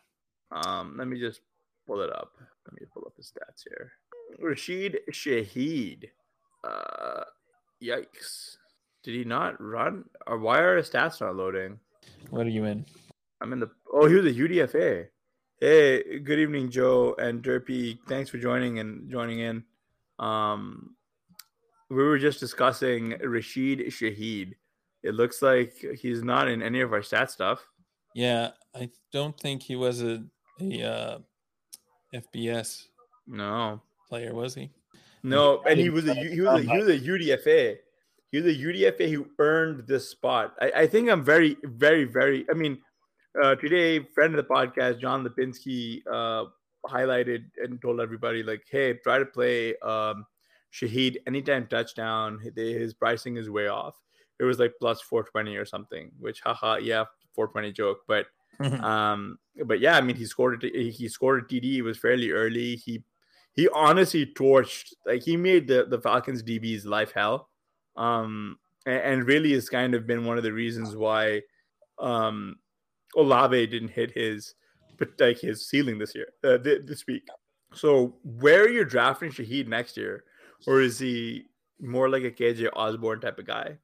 Um, let me just pull it up. Let me pull up his stats here. Rashid Shaheed. Uh, yikes. Did he not run? Or why are his stats not loading? What are you in? I'm in the. Oh, he was a UDFA. Hey, good evening, Joe and Derpy. Thanks for joining and joining in. Um, we were just discussing Rashid Shaheed. It looks like he's not in any of our stat stuff. Yeah, I don't think he was a a uh, FBS No, player, was he? no, and he was a he was a, he was a UDFA. He was a UDFA who earned this spot. I, I think I'm very, very, very. I mean, uh, today, friend of the podcast, John Lipinski, uh, highlighted and told everybody like, "Hey, try to play um, Shaheed anytime touchdown. His pricing is way off. It was like plus 420 or something. Which, haha, yeah, 420 joke. But um, but yeah, I mean, he scored a, he scored a TD. It was fairly early. He he honestly torched like he made the the Falcons DB's life hell. Um, and, and really has kind of been one of the reasons why um Olave didn't hit his but like his ceiling this year uh, th- this week. So where are you drafting Shaheed next year, or is he more like a KJ Osborn type of guy?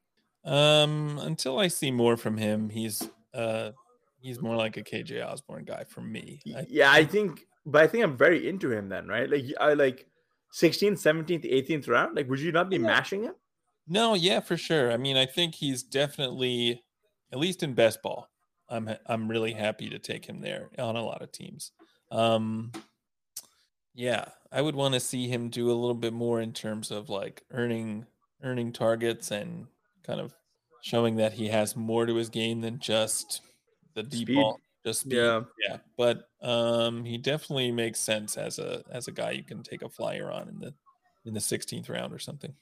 Um, until I see more from him, he's uh he's more like a KJ Osborn guy for me. I, yeah, I think, but I think I'm very into him then, right? Like I like 16th, 17th, 18th round. Like, would you not be Yeah. mashing him? no, yeah, for sure. I mean, I think he's definitely at least in best ball. I'm I'm really happy to take him there on a lot of teams. Um, yeah, I would want to see him do a little bit more in terms of like earning earning targets and kind of showing that he has more to his game than just the deep Speed. ball, just speed. Yeah. yeah. But um, he definitely makes sense as a as a guy you can take a flyer on in the in the 16th round or something.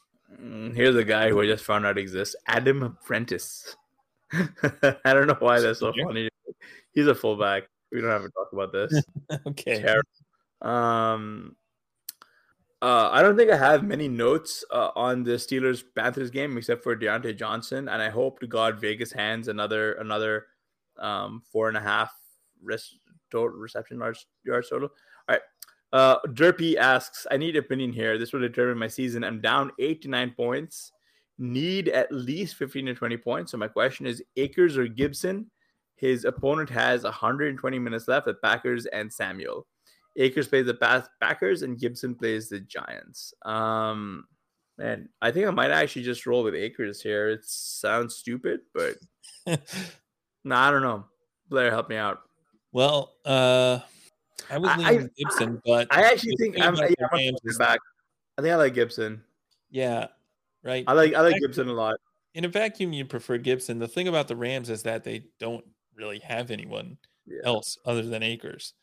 Mm, Here's a guy who I just found out exists Adam Prentice. I don't know why that's so funny. He's a fullback. We don't have to talk about this. okay. Terrible. Um, uh, I don't think I have many notes uh, on the Steelers Panthers game except for Diontae Johnson, and I hope to God Vegas hands another another um, four and a half res- total reception yards yards total. All right. Uh, Derpy asks, I need opinion here. This will determine my season. I'm down eight to nine points. Need at least 15 to 20 points. So my question is Akers or Gibson? His opponent has 120 minutes left at Packers and Samuel. Akers plays the Packers and Gibson plays the Giants. Um, man, I think I might actually just roll with Akers here. It sounds stupid, but no, I don't know. Blair, help me out. well, uh, I was leaning I- Gibson, but I actually think I'm, yeah, I'm gonna Rams take is- it back. I think I like Gibson. yeah, right. I like I like Gibson a lot. in a vacuum, you prefer Gibson. The thing about the Rams is that they don't really have anyone Yeah. else other than Akers.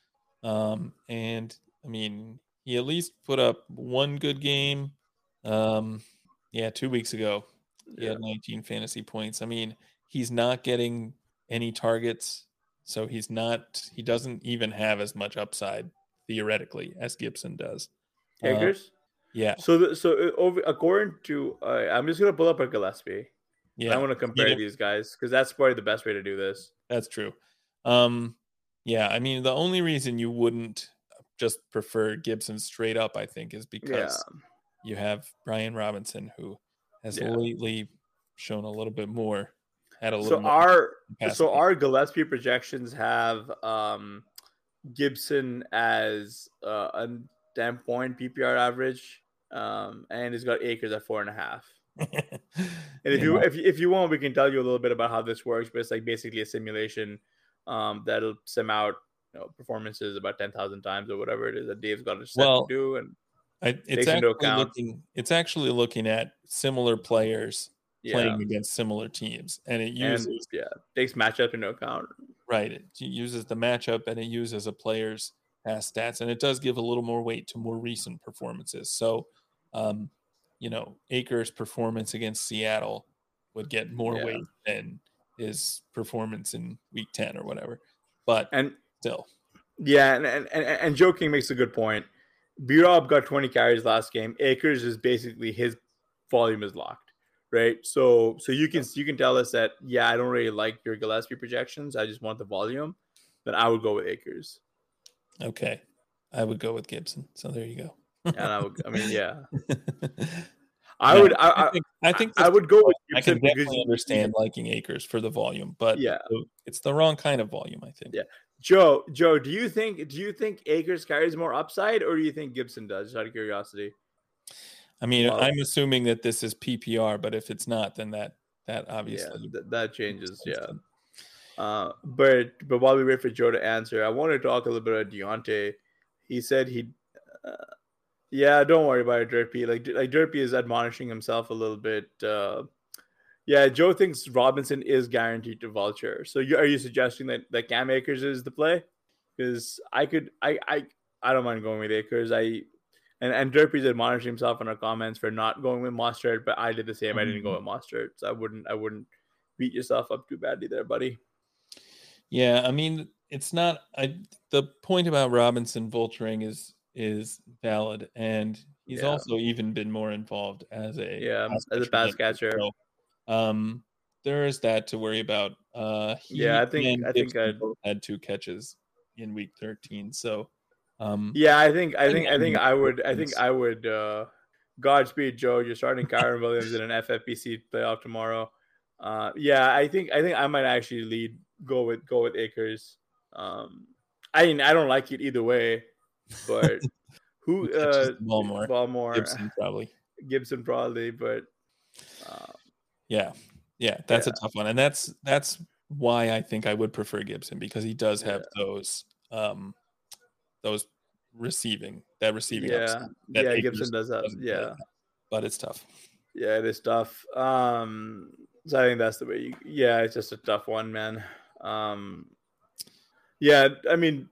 Um, and I mean, he at least put up one good game. Um, yeah, two weeks ago, he Yeah. had 19 fantasy points. I mean, he's not getting any targets, so he's not. He doesn't even have as much upside theoretically as Gibson does. Uh, Akers. Yeah, so the, so uh, over according to uh, I'm just gonna pull up a Gillespie. yeah. I want to compare know- these guys because that's probably the best way to do this. That's true. Um, yeah, I mean, the only reason you wouldn't just prefer Gibson straight up, I think, is because Yeah. you have Brian Robinson who has Yeah. lately shown a little bit more. Had a little So our capacity. so our Gillespie projections have um Gibson as uh, a 10 point PPR average. Um, and he's got Akers at four and a half. And if you Yeah. if you, if you want, we can tell you a little bit about how this works. But it's like basically a simulation um, that'll sim out you know, performances about ten thousand times or whatever it is that Dave's got to set Well, to do. And I, takes it's into actually account- looking it's actually looking at similar players yeah, playing against similar teams, and it and uses yeah, takes matchup into account. right. It uses the matchup and it uses a player's past stats, and it does give a little more weight to more recent performances. So, um, you know, Akers' performance against Seattle would get more Yeah. weight than his performance in Week Ten or whatever. But And still, Yeah, and and, and, and Joe King makes a good point. B Rob got 20 carries last game. Akers is basically his volume is locked, right? So so you can you can tell us that yeah, I don't really like your Gillespie projections. I just want the volume. Then I would go with Akers. Okay, I would go with Gibson. So there you go. And I would I mean yeah. I Yeah, would I, I, think I think I would go with I can Gibson because definitely understand liking Akers for the volume, but Yeah. it's the wrong kind of volume. I think. Yeah. Joe, Joe, do you think do you think Akers carries more upside or do you think Gibson does? Just out of curiosity. I mean, Well- I'm assuming that this is PPR, but if it's not, then that that obviously yeah, th- that changes. Yeah. Uh, but but while we wait for Joe to answer, I want to talk a little bit about Diontae. He said he, uh, yeah, don't worry about it, Derpy. Like like Derpy is admonishing himself a little bit. Uh, yeah, Joe thinks Robinson is guaranteed to vulture. So you, are you suggesting that that Cam Akers is the play? Because I could I I I don't mind going with Akers. I and and Derpy's admonishing himself in our comments for not going with Mostert, but I did the same. I didn't go with Mostert, so I wouldn't I wouldn't beat yourself up too badly there, buddy. Yeah, I mean, it's not. I the point about Robinson vulturing is is valid, and he's Yeah. also even been more involved as a Yeah, as a pass catcher. so, um, there is that to worry about. Uh, he Yeah, I think- I think I'd- had two catches in week thirteen, so um, Yeah, I think I I think I think I'm would I think I would uh Godspeed Joe, you're starting Kyren Williams in an FFPC playoff tomorrow. Uh yeah, I think I think I might actually lead go with go with Akers. Um I mean I don't like it either way, but who uh the ball more? ball more Gibson probably. Gibson probably, but uh, Yeah, yeah, that's Yeah. a tough one, and that's that's why I think I would prefer Gibson because he does have Yeah. those um those receiving that receiving yeah, upside that yeah, Gibson does that. Yeah. but it's tough. Yeah, it is tough. Um, so I think that's the way. You, yeah, it's just a tough one, man. Um, yeah, I mean,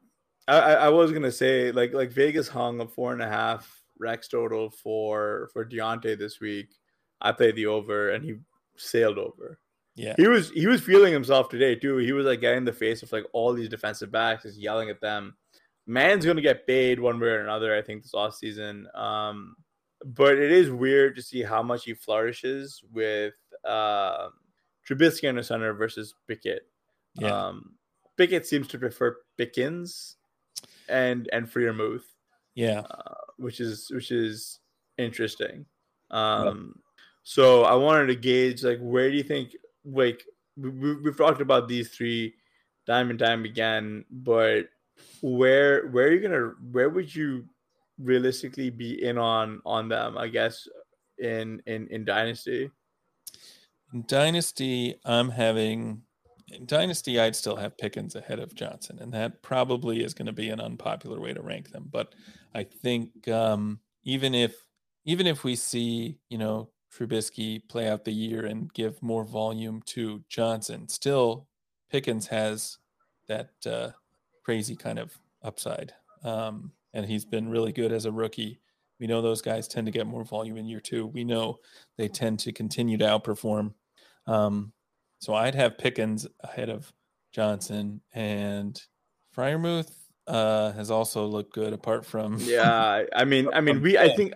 I, I was gonna say like like Vegas hung a four and a half Rex total for for Diontae this week. I played the over, and he sailed over. Yeah, He was he was feeling himself today too. He was like getting in the face of like all these defensive backs, just yelling at them. Man's gonna get paid one way or another. I think this off season. Um, but it is weird to see how much he flourishes with uh, Trubisky under center versus Pickett. Yeah, Um, Pickett seems to prefer Pickens and and Freiermuth yeah. uh, which is which is interesting. Um, so I wanted to gauge like where do you think like we, we- we've talked about these three time and time again, but where where are you gonna where would you realistically be in on on them? I guess in in in dynasty. In Dynasty, I'm having in Dynasty, I'd still have Pickens ahead of Johnson, and that probably is going to be an unpopular way to rank them. But I think um, even if even if we see you know Trubisky play out the year and give more volume to Johnson, still Pickens has that uh, crazy kind of upside, um, and he's been really good as a rookie. We know those guys tend to get more volume in year two. We know they tend to continue to outperform. Um, so I'd have Pickens ahead of Johnson and Freiermuth uh, has also looked good apart from Yeah, I- I mean, I mean, we I think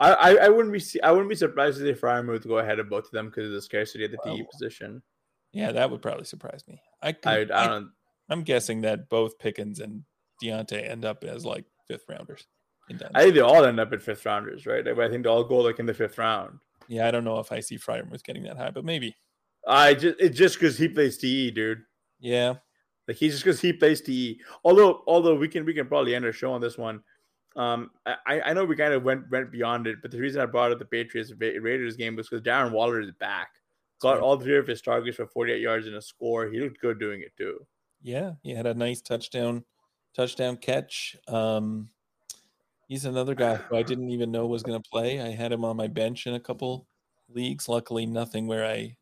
I I, I wouldn't be I wouldn't be surprised if Freiermuth go ahead of both of them because of the scarcity at the DE position. yeah, that would probably surprise me. I, I could, I I don't. I'm guessing that both Pickens and Diontae end up as like fifth rounders. I think they all end up at fifth rounders, right? I think they all go like in the fifth round. yeah, I don't know if I see Fryermuth getting that high, but maybe. I just it's just because he plays TE, dude. Yeah, Like he's just because he plays TE. Although although we can we can probably end our show on this one. Um, I I know we kind of went went beyond it, but the reason I brought up the Patriots Raiders game was because Darren Waller is back. Got all three of his targets for 48 yards and a score. He looked good doing it too. yeah, he had a nice touchdown touchdown catch. Um, he's another guy who I didn't even know was going to play. I had him on my bench in a couple leagues. Luckily, nothing where I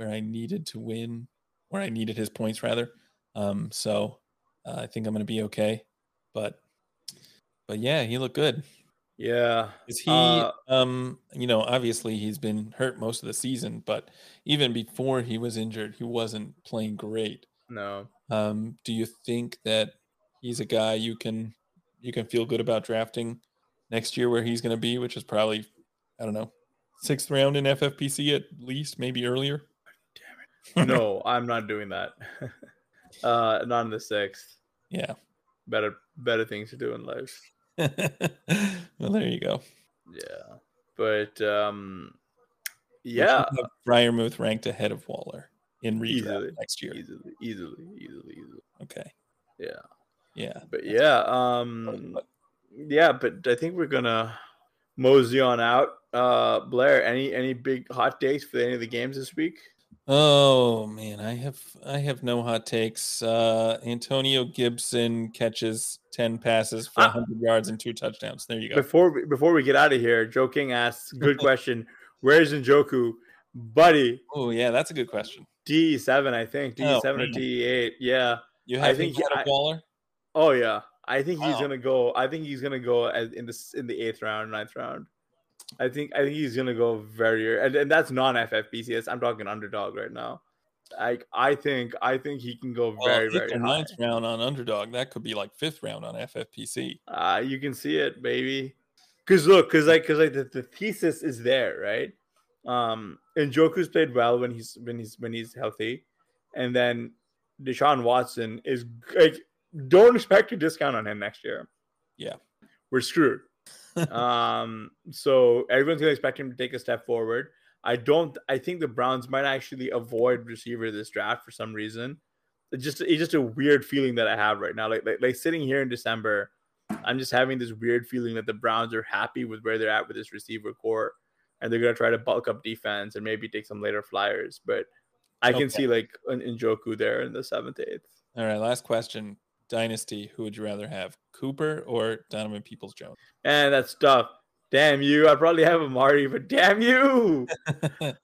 where I needed to win, where I needed his points rather. Um, so uh, I think I'm going to be okay. But but yeah, he looked good. Yeah. Is he Uh, um you know, obviously he's been hurt most of the season, but even before he was injured, he wasn't playing great. No. Um do you think that he's a guy you can you can feel good about drafting next year where he's going to be, which is probably I don't know, 6th round in FFPC at least, maybe earlier? No, I'm not doing that. uh, not in the sixth. Yeah. Better better things to do in life. well, there you go. Yeah. But um, yeah, Freiermuth ranked ahead of Waller in redraft Easily. next year. easily, easily, easily, easily. Okay. Yeah. Yeah. But yeah, um, yeah, but I think we're gonna mosey on out. Uh, Blair, any any big hot takes for any of the games this week? Oh man, I have I have no hot takes. Uh Antonio Gibson catches 10 passes for Ah. 100 yards and two touchdowns. There you go. Before we- before we get out of here, Joe King asks, good question. Where's Njoku, buddy? Oh yeah, that's a good question. D seven, I think. D Oh, seven or. D eight. Yeah. You I have think think a I- baller? Oh yeah. I think he's gonna go. I think he's gonna go in the in the eighth round, ninth round. I think I think he's gonna go very and, and that's non FFPCS. I'm talking underdog right now. I I think I think he can go very eighth very high. ninth round on underdog. That could be like fifth round on FFPC. Uh, you can see it, baby. Cause look, cause like, cause like the, the thesis is there, right? Um, and Joku's played well when he's when he's when he's healthy, and then Deshaun Watson is like, don't expect a discount on him next year. Yeah. we're screwed. Um, so everyone's gonna expect him to take a step forward. I don't. I think the Browns might actually avoid receiver this draft for some reason. It's just it's just a weird feeling that I have right now. Like like, like sitting here in December, I'm just having this weird feeling that the Browns are happy with where they're at with this receiver core, and they're gonna try to bulk up defense and maybe take some later flyers. But I can Okay. see like an Njoku there in the seventh, eighth. All right, last question. Dynasty, who would you rather have? Cooper or Donovan Peoples Jones? And that's tough. Damn you! I'd probably have Amari, but damn you! I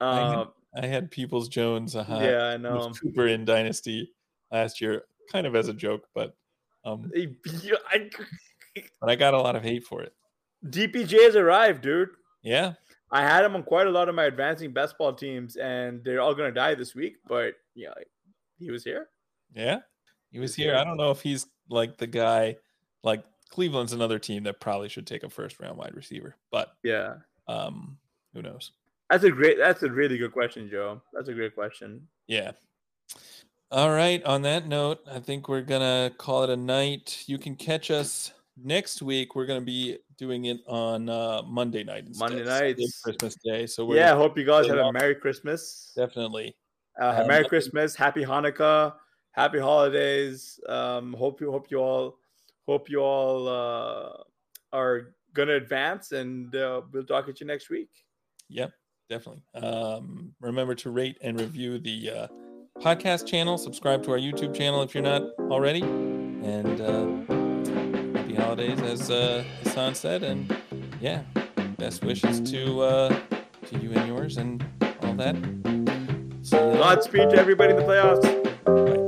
Um, I had Peoples Jones high. yeah, I know. Cooper in Dynasty last year, kind of as a joke, but um, I- but I got a lot of hate for it. DPJ has arrived, dude. Yeah, I had him on quite a lot of my advancing best ball teams, and they're all gonna die this week. But yeah, he was here. yeah, he was here. I don't know if he's like the guy. Like Cleveland's another team that probably should take a first round wide receiver, but Yeah, um, who knows? that's a great. That's a really good question, Joe. That's a great question. Yeah. All right. On that note, I think we're gonna call it a night. You can catch us next week. We're gonna be doing it on uh, Monday night. Instead, Monday night. Christmas Day. So we're Yeah, hope you guys have a. Merry Christmas. definitely. Uh, Merry Christmas, Happy Hanukkah, Happy Holidays. Um, hope you hope you all hope you all uh, are gonna advance, and uh, we'll talk at you next week. Yep, definitely. Um, remember to rate and review the uh, podcast channel. Subscribe to our YouTube channel if you're not already. And uh, happy holidays, as uh, Hasan said. And yeah, best wishes to uh, to you and yours, and all that. Later. Godspeed to everybody in the playoffs.